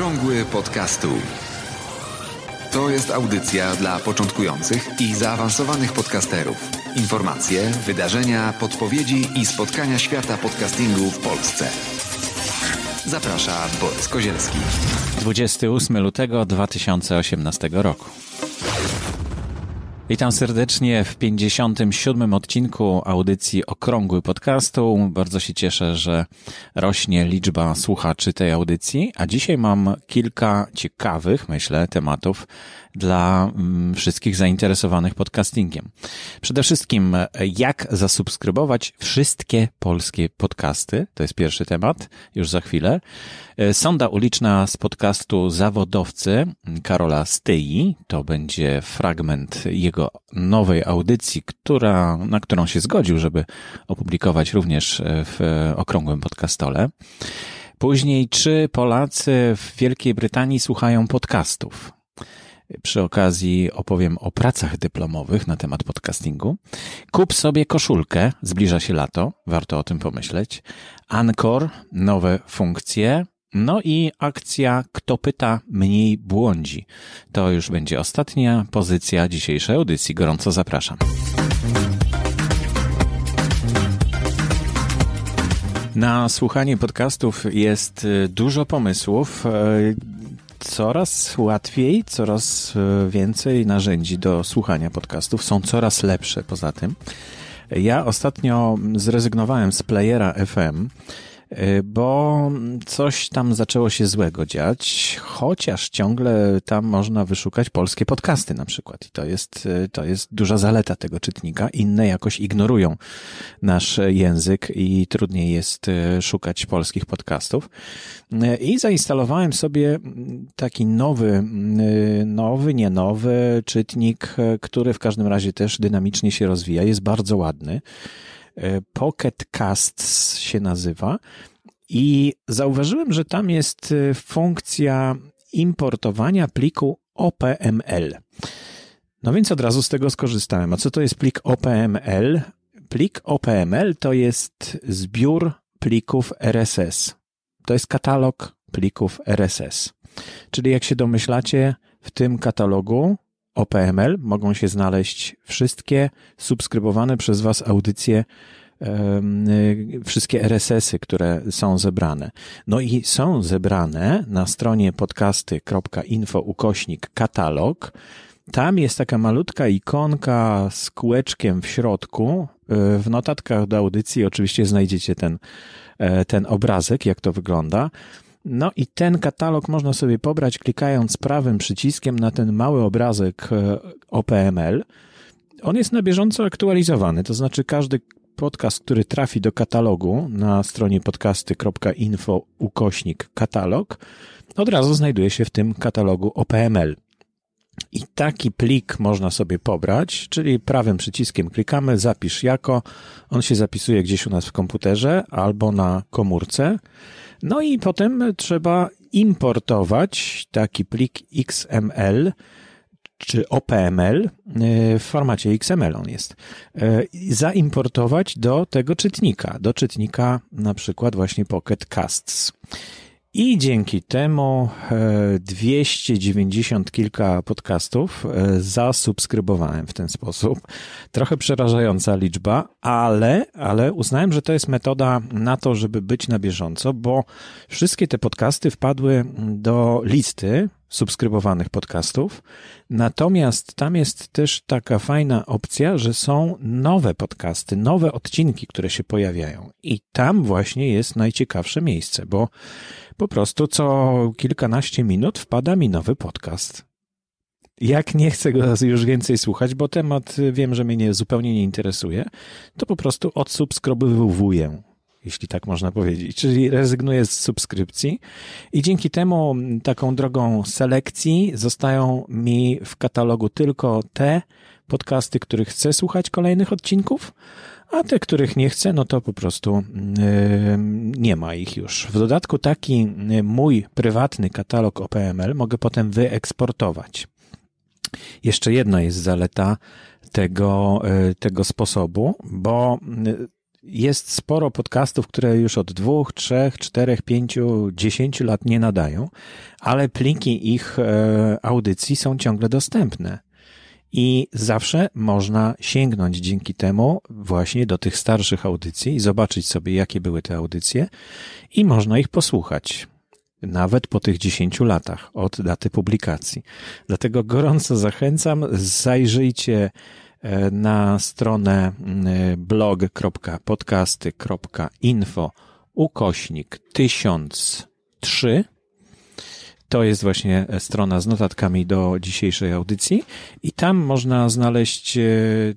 Okrągły podcastu. To jest audycja dla początkujących i zaawansowanych podcasterów. Informacje, wydarzenia, podpowiedzi i spotkania świata podcastingu w Polsce. Zaprasza Borys Kozielski. 28 lutego 2018 roku. Witam serdecznie w 57. odcinku audycji Okrągły Podcastu. Bardzo się cieszę, że rośnie liczba słuchaczy tej audycji, a dzisiaj mam kilka ciekawych, myślę, tematów dla mm, wszystkich zainteresowanych podcastingiem. Przede wszystkim, jak zasubskrybować wszystkie polskie podcasty. To jest pierwszy temat, już za chwilę. Sonda uliczna z podcastu Zawodowcy Karola Styi. To będzie fragment jego nowej audycji, która, na którą się zgodził, żeby opublikować również w okrągłym podcastole. Później, czy Polacy w Wielkiej Brytanii słuchają podcastów? Przy okazji opowiem o pracach dyplomowych na temat podcastingu. Kup sobie koszulkę, zbliża się lato, warto o tym pomyśleć. Anchor, nowe funkcje. No i akcja Kto pyta, mniej błądzi. To już będzie ostatnia pozycja dzisiejszej audycji. Gorąco zapraszam. Na słuchanie podcastów jest dużo pomysłów coraz łatwiej, coraz e, więcej narzędzi do słuchania podcastów, są coraz lepsze poza tym. Ja ostatnio zrezygnowałem z playera FM, bo coś tam zaczęło się złego dziać, chociaż ciągle tam można wyszukać polskie podcasty na przykład. I to jest, y, to jest duża zaleta tego czytnika. Inne jakoś ignorują nasz język i trudniej jest y, szukać polskich podcastów. I zainstalowałem sobie taki nowy, nowy, nie nowy czytnik, który w każdym razie też dynamicznie się rozwija. Jest bardzo ładny. E, Pocket Casts się nazywa. I zauważyłem, że tam jest e, funkcja importowania pliku OPML. No więc od razu z tego skorzystałem. A co to jest plik OPML? Plik OPML to jest zbiór plików RSS. To jest katalog plików RSS. Czyli jak się domyślacie, w tym katalogu OPML mogą się znaleźć wszystkie subskrybowane przez Was audycje, y, wszystkie RSS-y, które są zebrane. No i są zebrane na stronie podcasty.info ukośnik katalog. Tam jest taka malutka ikonka z kółeczkiem w środku. Y, w notatkach do audycji oczywiście znajdziecie ten, e, ten obrazek, jak to wygląda. No i ten katalog można sobie pobrać klikając prawym przyciskiem na ten mały obrazek e, OPML. On jest na bieżąco aktualizowany, to znaczy każdy podcast, który trafi do katalogu na stronie podcasty.info ukośnik katalog, od razu znajduje się w tym katalogu OPML. I taki plik można sobie pobrać, czyli prawym przyciskiem klikamy, zapisz jako, on się zapisuje gdzieś u nas w komputerze albo na komórce. No i potem trzeba importować taki plik XML czy OPML e, w formacie XML on jest, e, zaimportować do tego czytnika, do czytnika na przykład właśnie Pocket Casts. I dzięki temu 290 e, kilka podcastów e, zasubskrybowałem w ten sposób. Trochę przerażająca liczba, ale, ale uznałem, że to jest metoda na to, żeby być na bieżąco, bo wszystkie te podcasty wpadły do listy subskrybowanych podcastów. Natomiast tam jest też taka fajna opcja, że są nowe podcasty, nowe odcinki, które się pojawiają. I tam właśnie jest najciekawsze miejsce, bo po prostu co kilkanaście minut wpada mi nowy podcast. Jak nie chcę go już więcej słuchać, bo temat wiem, że mnie nie, zupełnie nie interesuje, to po prostu odsubskrybowuję jeśli tak można powiedzieć. Czyli rezygnuję z subskrypcji i dzięki temu taką drogą selekcji zostają mi w katalogu tylko te podcasty, których chcę słuchać kolejnych odcinków, a te, których nie chcę, no to po prostu yy, nie ma ich już. W dodatku taki yy, mój prywatny katalog OPML mogę potem wyeksportować. Jeszcze jedna jest zaleta tego, yy, tego sposobu, bo jest sporo podcastów, które już od dwóch, trzech, czterech, pięciu, dziesięciu lat nie nadają, ale pliki ich e, audycji są ciągle dostępne. I zawsze można sięgnąć dzięki temu właśnie do tych starszych audycji i zobaczyć sobie, jakie były te audycje, i można ich posłuchać. Nawet po tych 10 latach od daty publikacji. Dlatego gorąco zachęcam, zajrzyjcie na stronę blog.podcasty.info ukośnik 1003 to jest właśnie strona z notatkami do dzisiejszej audycji i tam można znaleźć e,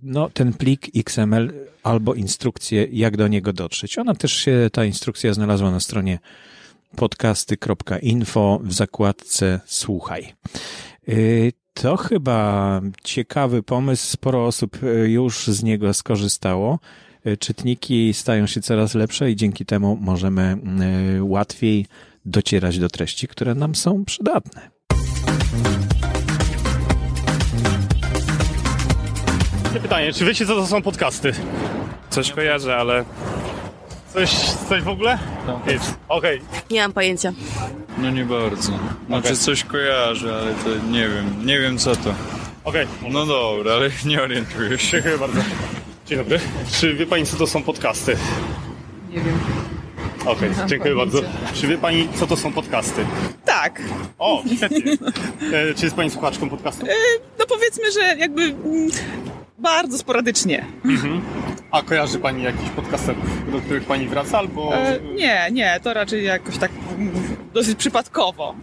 no, ten plik XML albo instrukcję, jak do niego dotrzeć. Ona też się, ta instrukcja znalazła na stronie podcasty.info w zakładce Słuchaj. E, to chyba ciekawy pomysł. Sporo osób e, już z niego skorzystało. Czytniki stają się coraz lepsze i dzięki temu możemy łatwiej docierać do treści, które nam są przydatne. Pytanie, czy wiecie co to są podcasty? Coś kojarzę, ale Coś, coś w ogóle? Nic. Okej. Nie mam pojęcia. No nie bardzo. Znaczy Okej. coś kojarzę, ale to nie wiem. Nie wiem co to. Okej. No dobra, ale nie orientuję się. Dziękuję bardzo. Dzień dobry. Czy wie Pani, co to są podcasty? Nie wiem. Okej, mam dziękuję bardzo. Czy wie Pani, co to są podcasty? Tak. O, świetnie. E, czy jest Pani słuchaczką podcastu? No powiedzmy, że jakby mm, bardzo sporadycznie. A kojarzy Pani jakichś podcasterów, do których Pani wraca, albo... E, nie, nie, to raczej jakoś tak mm, dosyć przypadkowo.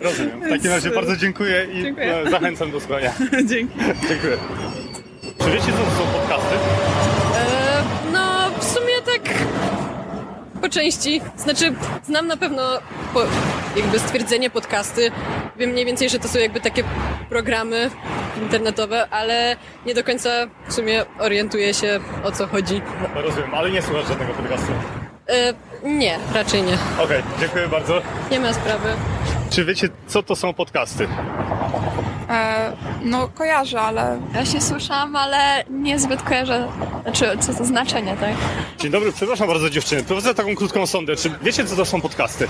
Rozumiem. W takim razie bardzo dziękuję i Dziękuję. e, zachęcam do słuchania. Dzięki. Dziękuję. Czy wiecie, co to są podcasty? E, no, w sumie tak po części. Znaczy, znam na pewno po, jakby stwierdzenie podcasty. Wiem mniej więcej, że to są jakby takie programy internetowe, ale nie do końca w sumie orientuję się o co chodzi. Rozumiem, ale nie słuchasz żadnego podcastu. E, nie, raczej nie. Okej, dziękuję bardzo. Nie ma sprawy. Czy wiecie, co to są podcasty? E, no kojarzę, ale Ja się słyszałam, ale niezbyt kojarzę, znaczy co to znaczenie, tak? Dzień dobry, przepraszam bardzo dziewczyny. Prowadzę taką krótką sondę. Czy wiecie, co to są podcasty?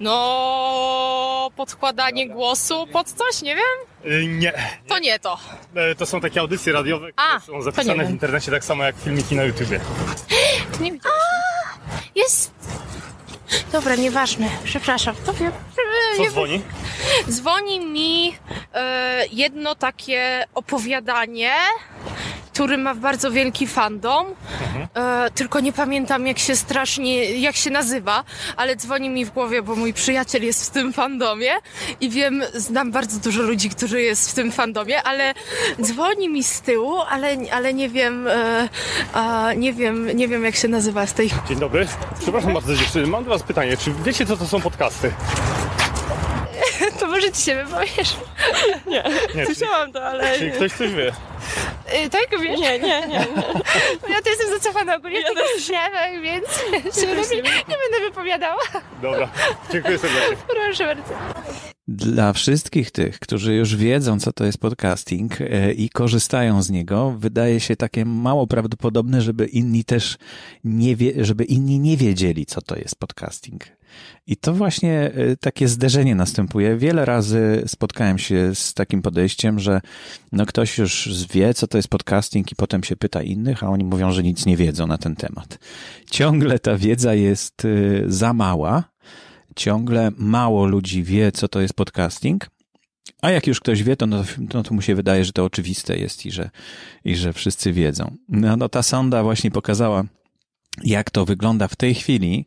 No, podkładanie głosu pod coś, nie wiem? Y, nie. To nie to. E, To są takie audycje radiowe, które A, są to nie zapisane w wiem. internecie tak samo jak filmiki na YouTubie. Nie widziałeś. Jest. Dobra, nieważne. Przepraszam. To wiem. Co dzwoni? Dzwoni mi e, jedno takie opowiadanie, który ma bardzo wielki fandom. E, tylko nie pamiętam jak się strasznie, jak się nazywa, ale dzwoni mi w głowie, bo mój przyjaciel jest w tym fandomie i wiem, znam bardzo dużo ludzi, którzy jest w tym fandomie, ale dzwoni mi z tyłu, ale, ale nie wiem, e, nie wiem, nie wiem jak się nazywa z tej Dzień dobry. Przepraszam bardzo dziewczyny. Mam do was pytanie. Czy wiecie, co to są podcasty? To może ci się wypowiesz. Nie. Czy, Słyszałam to, ale... czy ktoś coś wie? Y, tak, wiesz? Nie, nie, nie. Ja to jestem zacofana ogólnie ja w takich sprawach, więc się lepiej nie będę wypowiadała. Dobra. Dziękuję serdecznie. Proszę bardzo. Dla wszystkich tych, którzy już wiedzą, co to jest podcasting e, i korzystają z niego, wydaje się takie mało prawdopodobne, żeby inni też nie wie, żeby inni nie wiedzieli, co to jest podcasting. I to właśnie e, takie zderzenie następuje. Wiele razy spotkałem się z takim podejściem, że no ktoś już wie, co to jest podcasting i potem się pyta innych, a oni mówią, że nic nie wiedzą na ten temat. Ciągle ta wiedza jest e, za mała, ciągle mało ludzi wie, co to jest podcasting. A jak już ktoś wie, to, no, no, to mu się wydaje, że to oczywiste jest i że, i że wszyscy wiedzą. No, no ta sonda właśnie pokazała, jak to wygląda w tej chwili.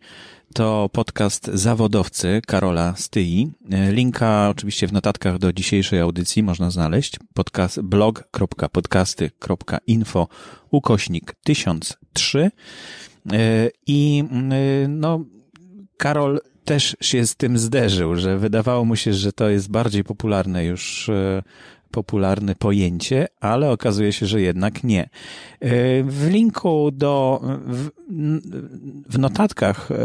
To podcast Zawodowcy Karola Styi. Linka oczywiście w notatkach do dzisiejszej audycji można znaleźć. Podcast blog.podcasty.info ukośnik 1003. I no, Karol też się z tym zderzył, że wydawało mu się, że to jest bardziej popularne już e, popularne pojęcie, ale okazuje się, że jednak nie. E, W linku do, w, w notatkach e,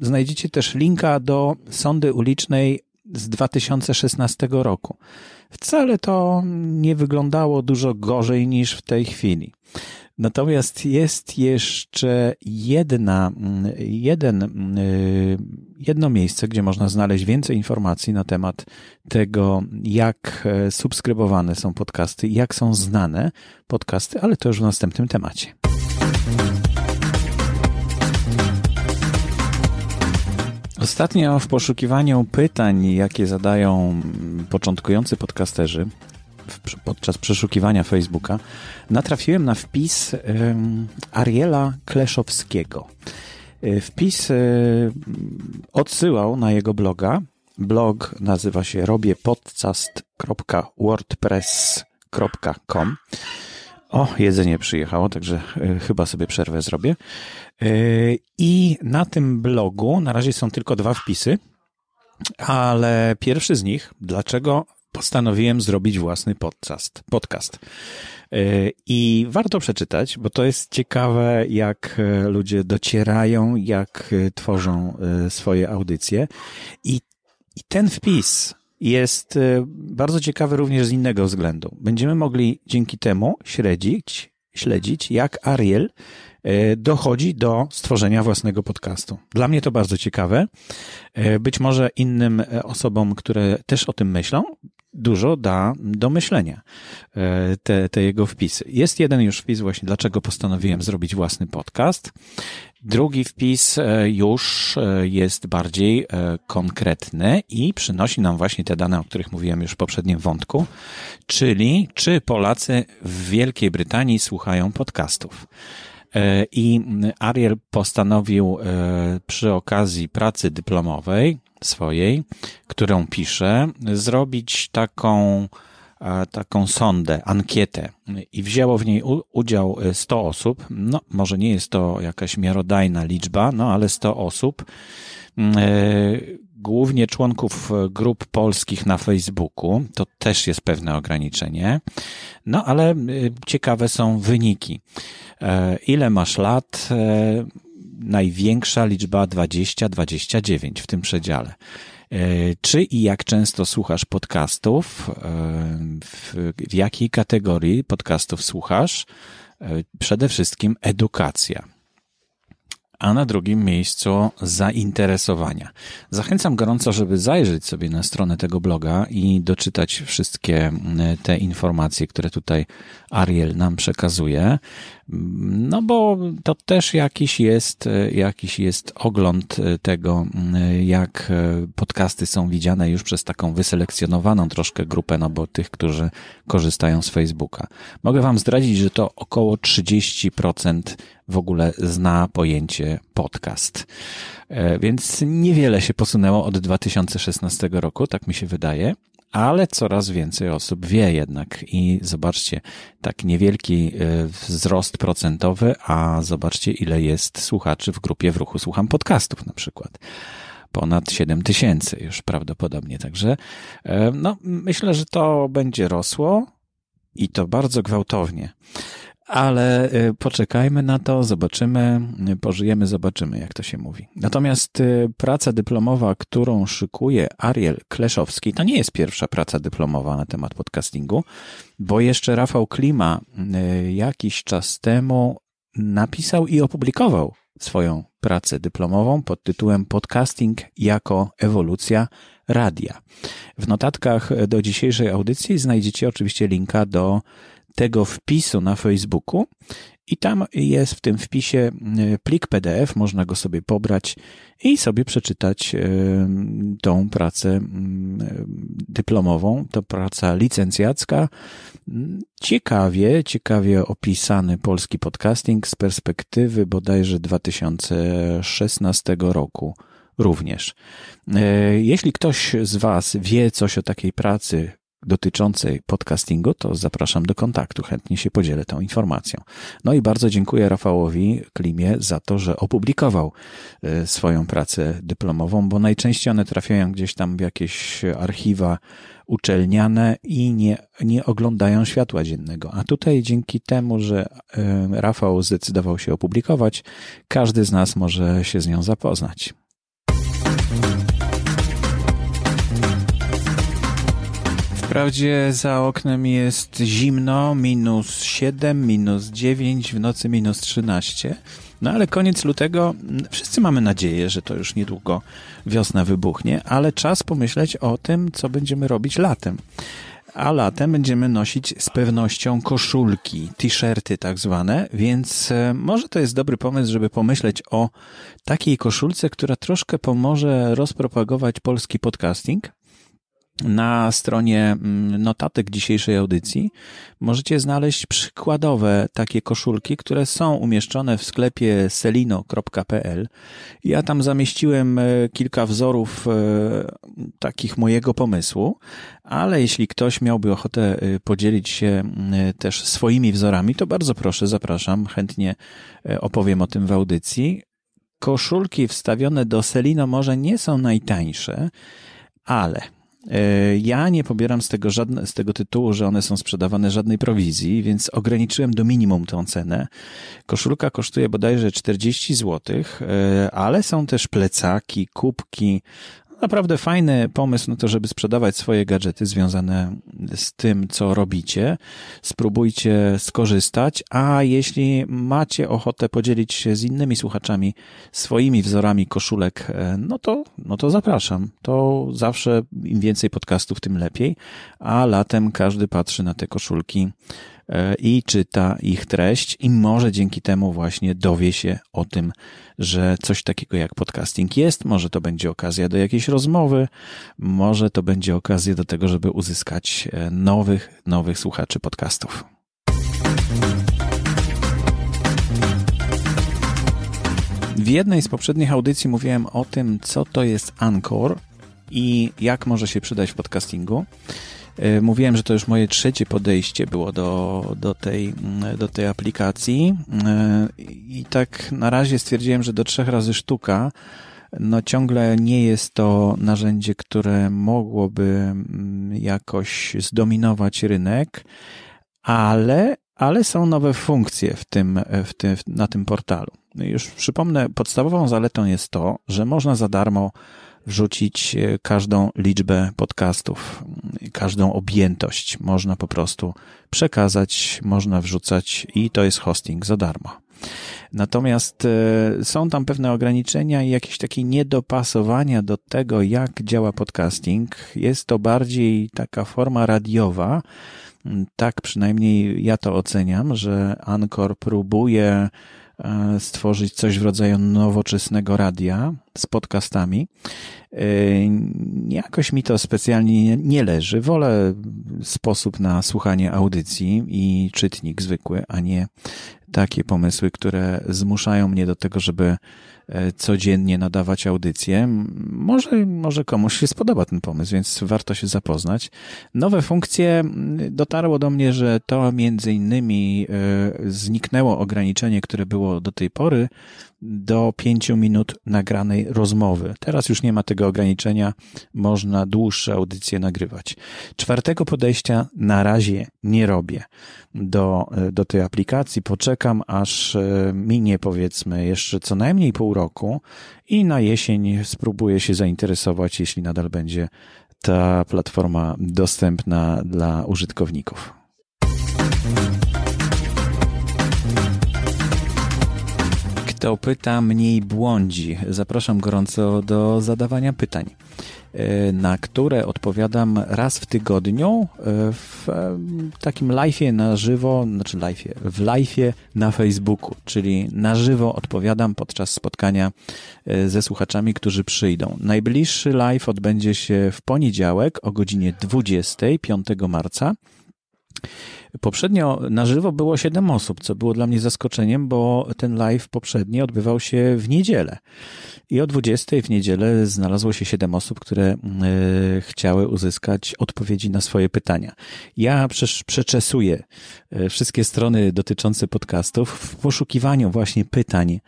znajdziecie też linka do sądy ulicznej z 2016 roku. Wcale to nie wyglądało dużo gorzej niż w tej chwili. Natomiast jest jeszcze jedna, mm, jeden, y, jedno miejsce, gdzie można znaleźć więcej informacji na temat tego, jak e, subskrybowane są podcasty, jak są znane podcasty, ale to już w następnym temacie. Ostatnio w poszukiwaniu pytań, jakie zadają początkujący podcasterzy podczas przeszukiwania Facebooka, natrafiłem na wpis Ariela Kleszowskiego. E, wpis e, odsyłał na jego bloga. Blog nazywa się robiepodcast.wordpress.com. O, jedzenie przyjechało, także e, chyba sobie przerwę zrobię. I na tym blogu na razie są tylko dwa wpisy, ale pierwszy z nich, dlaczego postanowiłem zrobić własny podcast. podcast. I warto przeczytać, bo to jest ciekawe, jak ludzie docierają, jak tworzą swoje audycje. I, i ten wpis jest bardzo ciekawy również z innego względu. Będziemy mogli dzięki temu śledzić, śledzić jak Ariel dochodzi do stworzenia własnego podcastu. Dla mnie to bardzo ciekawe. Być może innym osobom, które też o tym myślą, dużo da do myślenia e, te, te jego wpisy. Jest jeden już wpis właśnie, dlaczego postanowiłem zrobić własny podcast. Drugi wpis e, już e, jest bardziej konkretny i przynosi nam właśnie te dane, o których mówiłem już w poprzednim wątku, czyli czy Polacy w Wielkiej Brytanii słuchają podcastów. I Ariel postanowił przy okazji pracy dyplomowej swojej, którą pisze, zrobić taką, taką sondę, ankietę i wzięło w niej udział 100 osób. No, może nie jest to jakaś miarodajna liczba, no ale 100 osób. Mm, e, głównie członków grup polskich na Facebooku, to też jest pewne ograniczenie. No ale e, ciekawe są wyniki. E, ile masz lat? Największa liczba 20-29 w tym przedziale. E, czy i jak często słuchasz podcastów? E, w, jakiej kategorii podcastów słuchasz? E, przede wszystkim edukacja a na drugim miejscu zainteresowania. Zachęcam gorąco, żeby zajrzeć sobie na stronę tego bloga i doczytać wszystkie te informacje, które tutaj Ariel nam przekazuje. No bo to też jakiś jest, jakiś jest ogląd tego, jak podcasty są widziane już przez taką wyselekcjonowaną troszkę grupę, no bo tych, którzy korzystają z Facebooka. Mogę Wam zdradzić, że to około 30% w ogóle zna pojęcie podcast. E, więc niewiele się posunęło od 2016 roku, tak mi się wydaje ale coraz więcej osób wie jednak. I zobaczcie, tak niewielki e, wzrost procentowy, a zobaczcie, ile jest słuchaczy w grupie w ruchu Słucham Podcastów na przykład. Ponad 7 tysięcy już prawdopodobnie. Także e, no, myślę, że to będzie rosło i to bardzo gwałtownie ale y, poczekajmy na to, zobaczymy, y, pożyjemy, zobaczymy, jak to się mówi. Natomiast y, praca dyplomowa, którą szykuje Ariel Kleszowski, to nie jest pierwsza praca dyplomowa na temat podcastingu, bo jeszcze Rafał Klima jakiś czas temu napisał i opublikował swoją pracę dyplomową pod tytułem Podcasting jako ewolucja radia. W notatkach do dzisiejszej audycji znajdziecie oczywiście linka do tego wpisu na Facebooku i tam jest w tym wpisie e, plik PDF, można go sobie pobrać i sobie przeczytać e, tą pracę dyplomową. To praca licencjacka. Ciekawie, ciekawie opisany polski podcasting z perspektywy bodajże 2016 roku również. E, jeśli ktoś z Was wie coś o takiej pracy dotyczącej podcastingu, to zapraszam do kontaktu. Chętnie się podzielę tą informacją. No i bardzo dziękuję Rafałowi Klimie za to, że opublikował e, swoją pracę dyplomową, bo najczęściej one trafiają gdzieś tam w jakieś archiwa uczelniane i nie, nie oglądają światła dziennego. A tutaj dzięki temu, że e, Rafał zdecydował się opublikować, każdy z nas może się z nią zapoznać. Wprawdzie za oknem jest zimno, minus 7, minus 9, w nocy minus 13. No ale koniec lutego, wszyscy mamy nadzieję, że to już niedługo wiosna wybuchnie, ale czas pomyśleć o tym, co będziemy robić latem. A latem będziemy nosić z pewnością koszulki, t-shirty tak zwane, więc e, może to jest dobry pomysł, żeby pomyśleć o takiej koszulce, która troszkę pomoże rozpropagować polski podcasting na stronie mm, notatek dzisiejszej audycji możecie znaleźć przykładowe takie koszulki, które są umieszczone w sklepie selino.pl. Ja tam zamieściłem e, kilka wzorów e, takich mojego pomysłu, ale jeśli ktoś miałby ochotę e, podzielić się też swoimi wzorami, to bardzo proszę, zapraszam, chętnie opowiem o tym w audycji. Koszulki wstawione do Selino może nie są najtańsze, ale ja nie pobieram z tego, żadne, z tego tytułu, że one są sprzedawane żadnej prowizji, więc ograniczyłem do minimum tą cenę. Koszulka kosztuje bodajże 40 zł, e, ale są też plecaki, kubki, naprawdę fajny pomysł na to, żeby sprzedawać swoje gadżety związane z tym, co robicie. Spróbujcie skorzystać, a jeśli macie ochotę podzielić się z innymi słuchaczami swoimi wzorami koszulek, e, no to, no to zapraszam. To zawsze im więcej podcastów, tym lepiej, a latem każdy patrzy na te koszulki i czyta ich treść i może dzięki temu właśnie dowie się o tym, że coś takiego jak podcasting jest. Może to będzie okazja do jakiejś rozmowy, może to będzie okazja do tego, żeby uzyskać e, nowych, nowych słuchaczy podcastów. W jednej z poprzednich audycji mówiłem o tym, co to jest Anchor i jak może się przydać w podcastingu. E, mówiłem, że to już moje trzecie podejście było do, do, tej, mm, do tej aplikacji e, i tak na razie stwierdziłem, że do trzech razy sztuka no ciągle nie jest to narzędzie, które mogłoby mm, jakoś zdominować rynek, ale, ale są nowe funkcje w tym, w tym, na tym portalu. Już przypomnę, podstawową zaletą jest to, że można za darmo wrzucić e, każdą liczbę podcastów, każdą objętość. Można po prostu przekazać, można wrzucać i to jest hosting za darmo. Natomiast e, są tam pewne ograniczenia i jakieś takie niedopasowania do tego, jak działa podcasting. Jest to bardziej taka forma radiowa. Tak przynajmniej ja to oceniam, że Anchor próbuje stworzyć coś w rodzaju nowoczesnego radia z podcastami. E, jakoś mi to specjalnie nie leży. Wolę sposób na słuchanie audycji i czytnik zwykły, a nie takie pomysły, które zmuszają mnie do tego, żeby E, codziennie nadawać audycje. Może, może komuś się spodoba ten pomysł, więc warto się zapoznać. Nowe funkcje dotarło do mnie, że to między innymi e, zniknęło ograniczenie, które było do tej pory do pięciu minut nagranej rozmowy. Teraz już nie ma tego ograniczenia, można dłuższe audycje nagrywać. Czwartego podejścia na razie nie robię do, do tej aplikacji. Poczekam, aż e, minie powiedzmy jeszcze co najmniej pół roku i na jesień spróbuję się zainteresować, jeśli nadal będzie ta platforma dostępna dla użytkowników. Kto pyta, mniej błądzi. Zapraszam gorąco do zadawania pytań, na które odpowiadam raz w tygodniu e, w e, takim live'ie na żywo, znaczy live'ie, w live'ie na Facebooku, czyli na żywo odpowiadam podczas spotkania ze słuchaczami, którzy przyjdą. Najbliższy live odbędzie się w poniedziałek o godzinie 20, 5 marca. Poprzednio na żywo było 7 osób, co było dla mnie zaskoczeniem, bo ten live poprzedni odbywał się w niedzielę. I o 20 w niedzielę znalazło się 7 osób, które e, chciały uzyskać odpowiedzi na swoje pytania. Ja przeczesuję e, wszystkie strony dotyczące podcastów w poszukiwaniu właśnie pytań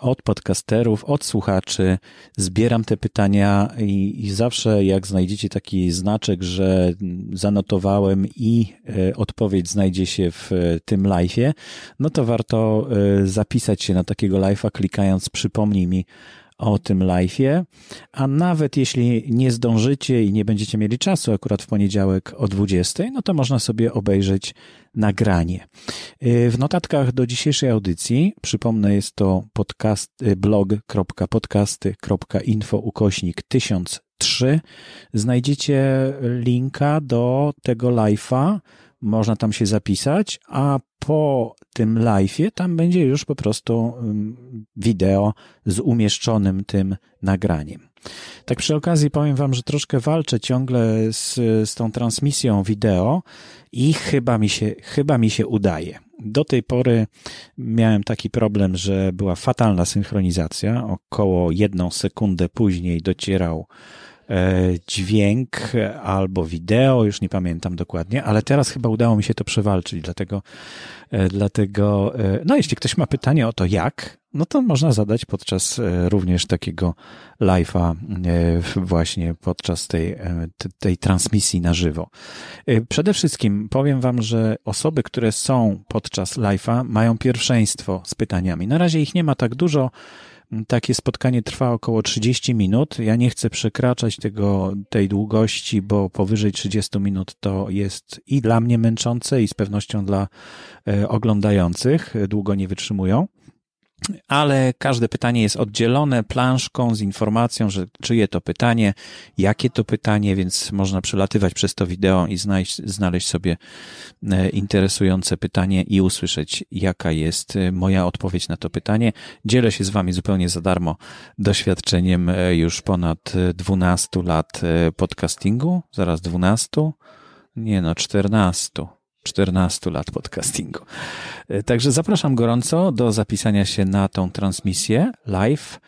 od podcasterów, od słuchaczy. Zbieram te pytania i, i, zawsze jak znajdziecie taki znaczek, że zanotowałem i e, odpowiedź znajdzie się w e, tym live'ie, no to warto zapisać się na takiego live'a klikając przypomnij mi o tym live'ie, a nawet jeśli nie zdążycie i nie będziecie mieli czasu akurat w poniedziałek o 20, no to można sobie obejrzeć nagranie. Y, w notatkach do dzisiejszej audycji, przypomnę, jest to podcast, y, blog.podcasty.info ukośnik 1003. Znajdziecie linka do tego live'a, można tam się zapisać, a po tym live'ie tam będzie już po prostu wideo z umieszczonym tym nagraniem. Tak przy okazji powiem wam, że troszkę walczę ciągle z, z tą transmisją wideo i chyba mi się, chyba mi się udaje. Do tej pory miałem taki problem, że była fatalna synchronizacja. Około jedną sekundę później docierał dźwięk albo wideo, już nie pamiętam dokładnie, ale teraz chyba udało mi się to przewalczyć, dlatego, e, dlatego, e, no jeśli ktoś ma pytanie o to jak, no to można zadać podczas również takiego live'a właśnie podczas tej, tej transmisji na żywo. Przede wszystkim powiem wam, że osoby, które są podczas live'a mają pierwszeństwo z pytaniami. Na razie ich nie ma tak dużo, takie spotkanie trwa około 30 minut. Ja nie chcę przekraczać tego, tej długości, bo powyżej 30 minut to jest i dla mnie męczące, i z pewnością dla e, oglądających. Długo nie wytrzymują ale każde pytanie jest oddzielone planszką z informacją, że czyje to pytanie, jakie to pytanie, więc można przelatywać przez to wideo i znaleźć, znaleźć sobie e, interesujące pytanie i usłyszeć, jaka jest e, moja odpowiedź na to pytanie. Dzielę się z Wami zupełnie za darmo doświadczeniem e, już ponad 12 lat podcastingu, zaraz 12, nie no, 14 14 lat podcastingu. E, także zapraszam gorąco do zapisania się na tą transmisję live.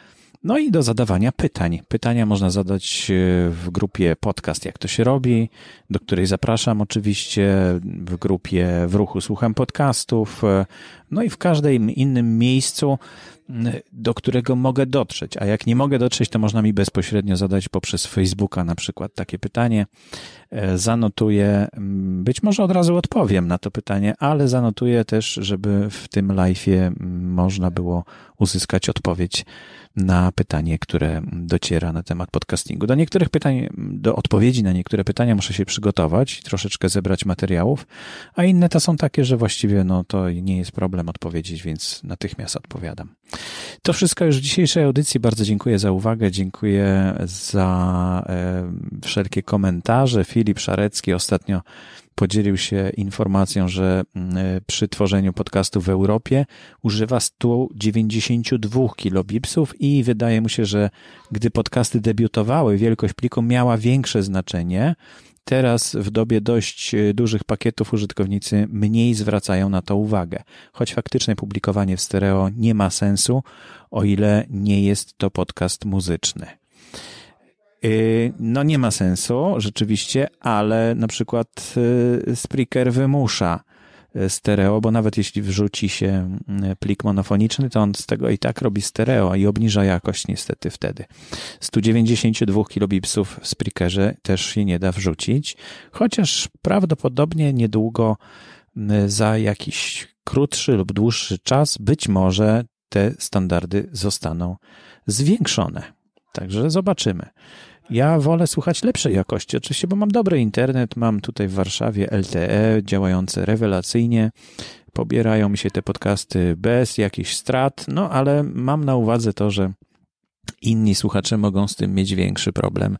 No i do zadawania pytań. Pytania można zadać e, w grupie podcast, jak to się robi, do której zapraszam oczywiście, w grupie w ruchu słucham podcastów, e, no i w każdym innym miejscu, do którego mogę dotrzeć. A jak nie mogę dotrzeć, to można mi bezpośrednio zadać poprzez Facebooka na przykład takie pytanie. E, zanotuję, być może od razu odpowiem na to pytanie, ale zanotuję też, żeby w tym live'ie można było uzyskać odpowiedź na pytanie, które dociera na temat podcastingu. Do niektórych pytań, do odpowiedzi na niektóre pytania muszę się przygotować, troszeczkę zebrać materiałów, a inne to są takie, że właściwie no to nie jest problem odpowiedzieć, więc natychmiast odpowiadam. To wszystko już w dzisiejszej audycji. Bardzo dziękuję za uwagę, dziękuję za e, wszelkie komentarze. Filip Szarecki ostatnio podzielił się informacją, że mm, e, przy tworzeniu podcastu w Europie używa 192 kilobipsów i wydaje mu się, że gdy podcasty debiutowały, wielkość pliku miała większe znaczenie. Teraz w dobie dość e, dużych pakietów użytkownicy mniej zwracają na to uwagę, choć faktycznie publikowanie w stereo nie ma sensu, o ile nie jest to podcast muzyczny. Y, no nie ma sensu, rzeczywiście, ale na przykład y, Spreaker wymusza y, stereo, bo nawet jeśli wrzuci się plik monofoniczny, to on z tego i tak robi stereo i obniża jakość niestety wtedy. 192 kilobipsów w Spreakerze też się nie da wrzucić, chociaż prawdopodobnie niedługo za jakiś krótszy lub dłuższy czas być może te standardy zostaną zwiększone. Także zobaczymy. Ja wolę słuchać lepszej jakości, oczywiście, bo mam dobry internet, mam tutaj w Warszawie LTE działające rewelacyjnie. Pobierają mi się te podcasty bez jakichś strat, no ale mam na uwadze to, że inni słuchacze mogą z tym mieć większy problem,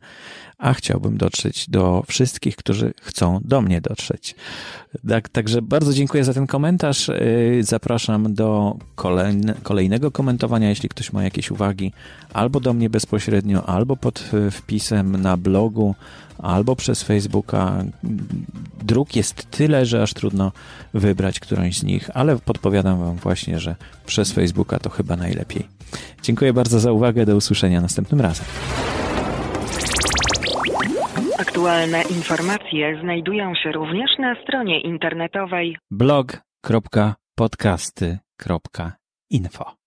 a chciałbym dotrzeć do wszystkich, którzy chcą do mnie dotrzeć. Tak, także bardzo dziękuję za ten komentarz. Y, zapraszam do kolejne, kolejnego komentowania, jeśli ktoś ma jakieś uwagi, albo do mnie bezpośrednio, albo pod y, wpisem na blogu, albo przez Facebooka. Dróg jest tyle, że aż trudno wybrać którąś z nich, ale podpowiadam Wam właśnie, że przez Facebooka to chyba najlepiej. Dziękuję bardzo za uwagę. Do usłyszenia następnym razem. Aktualne informacje znajdują się również na stronie internetowej blog.podcasty.info.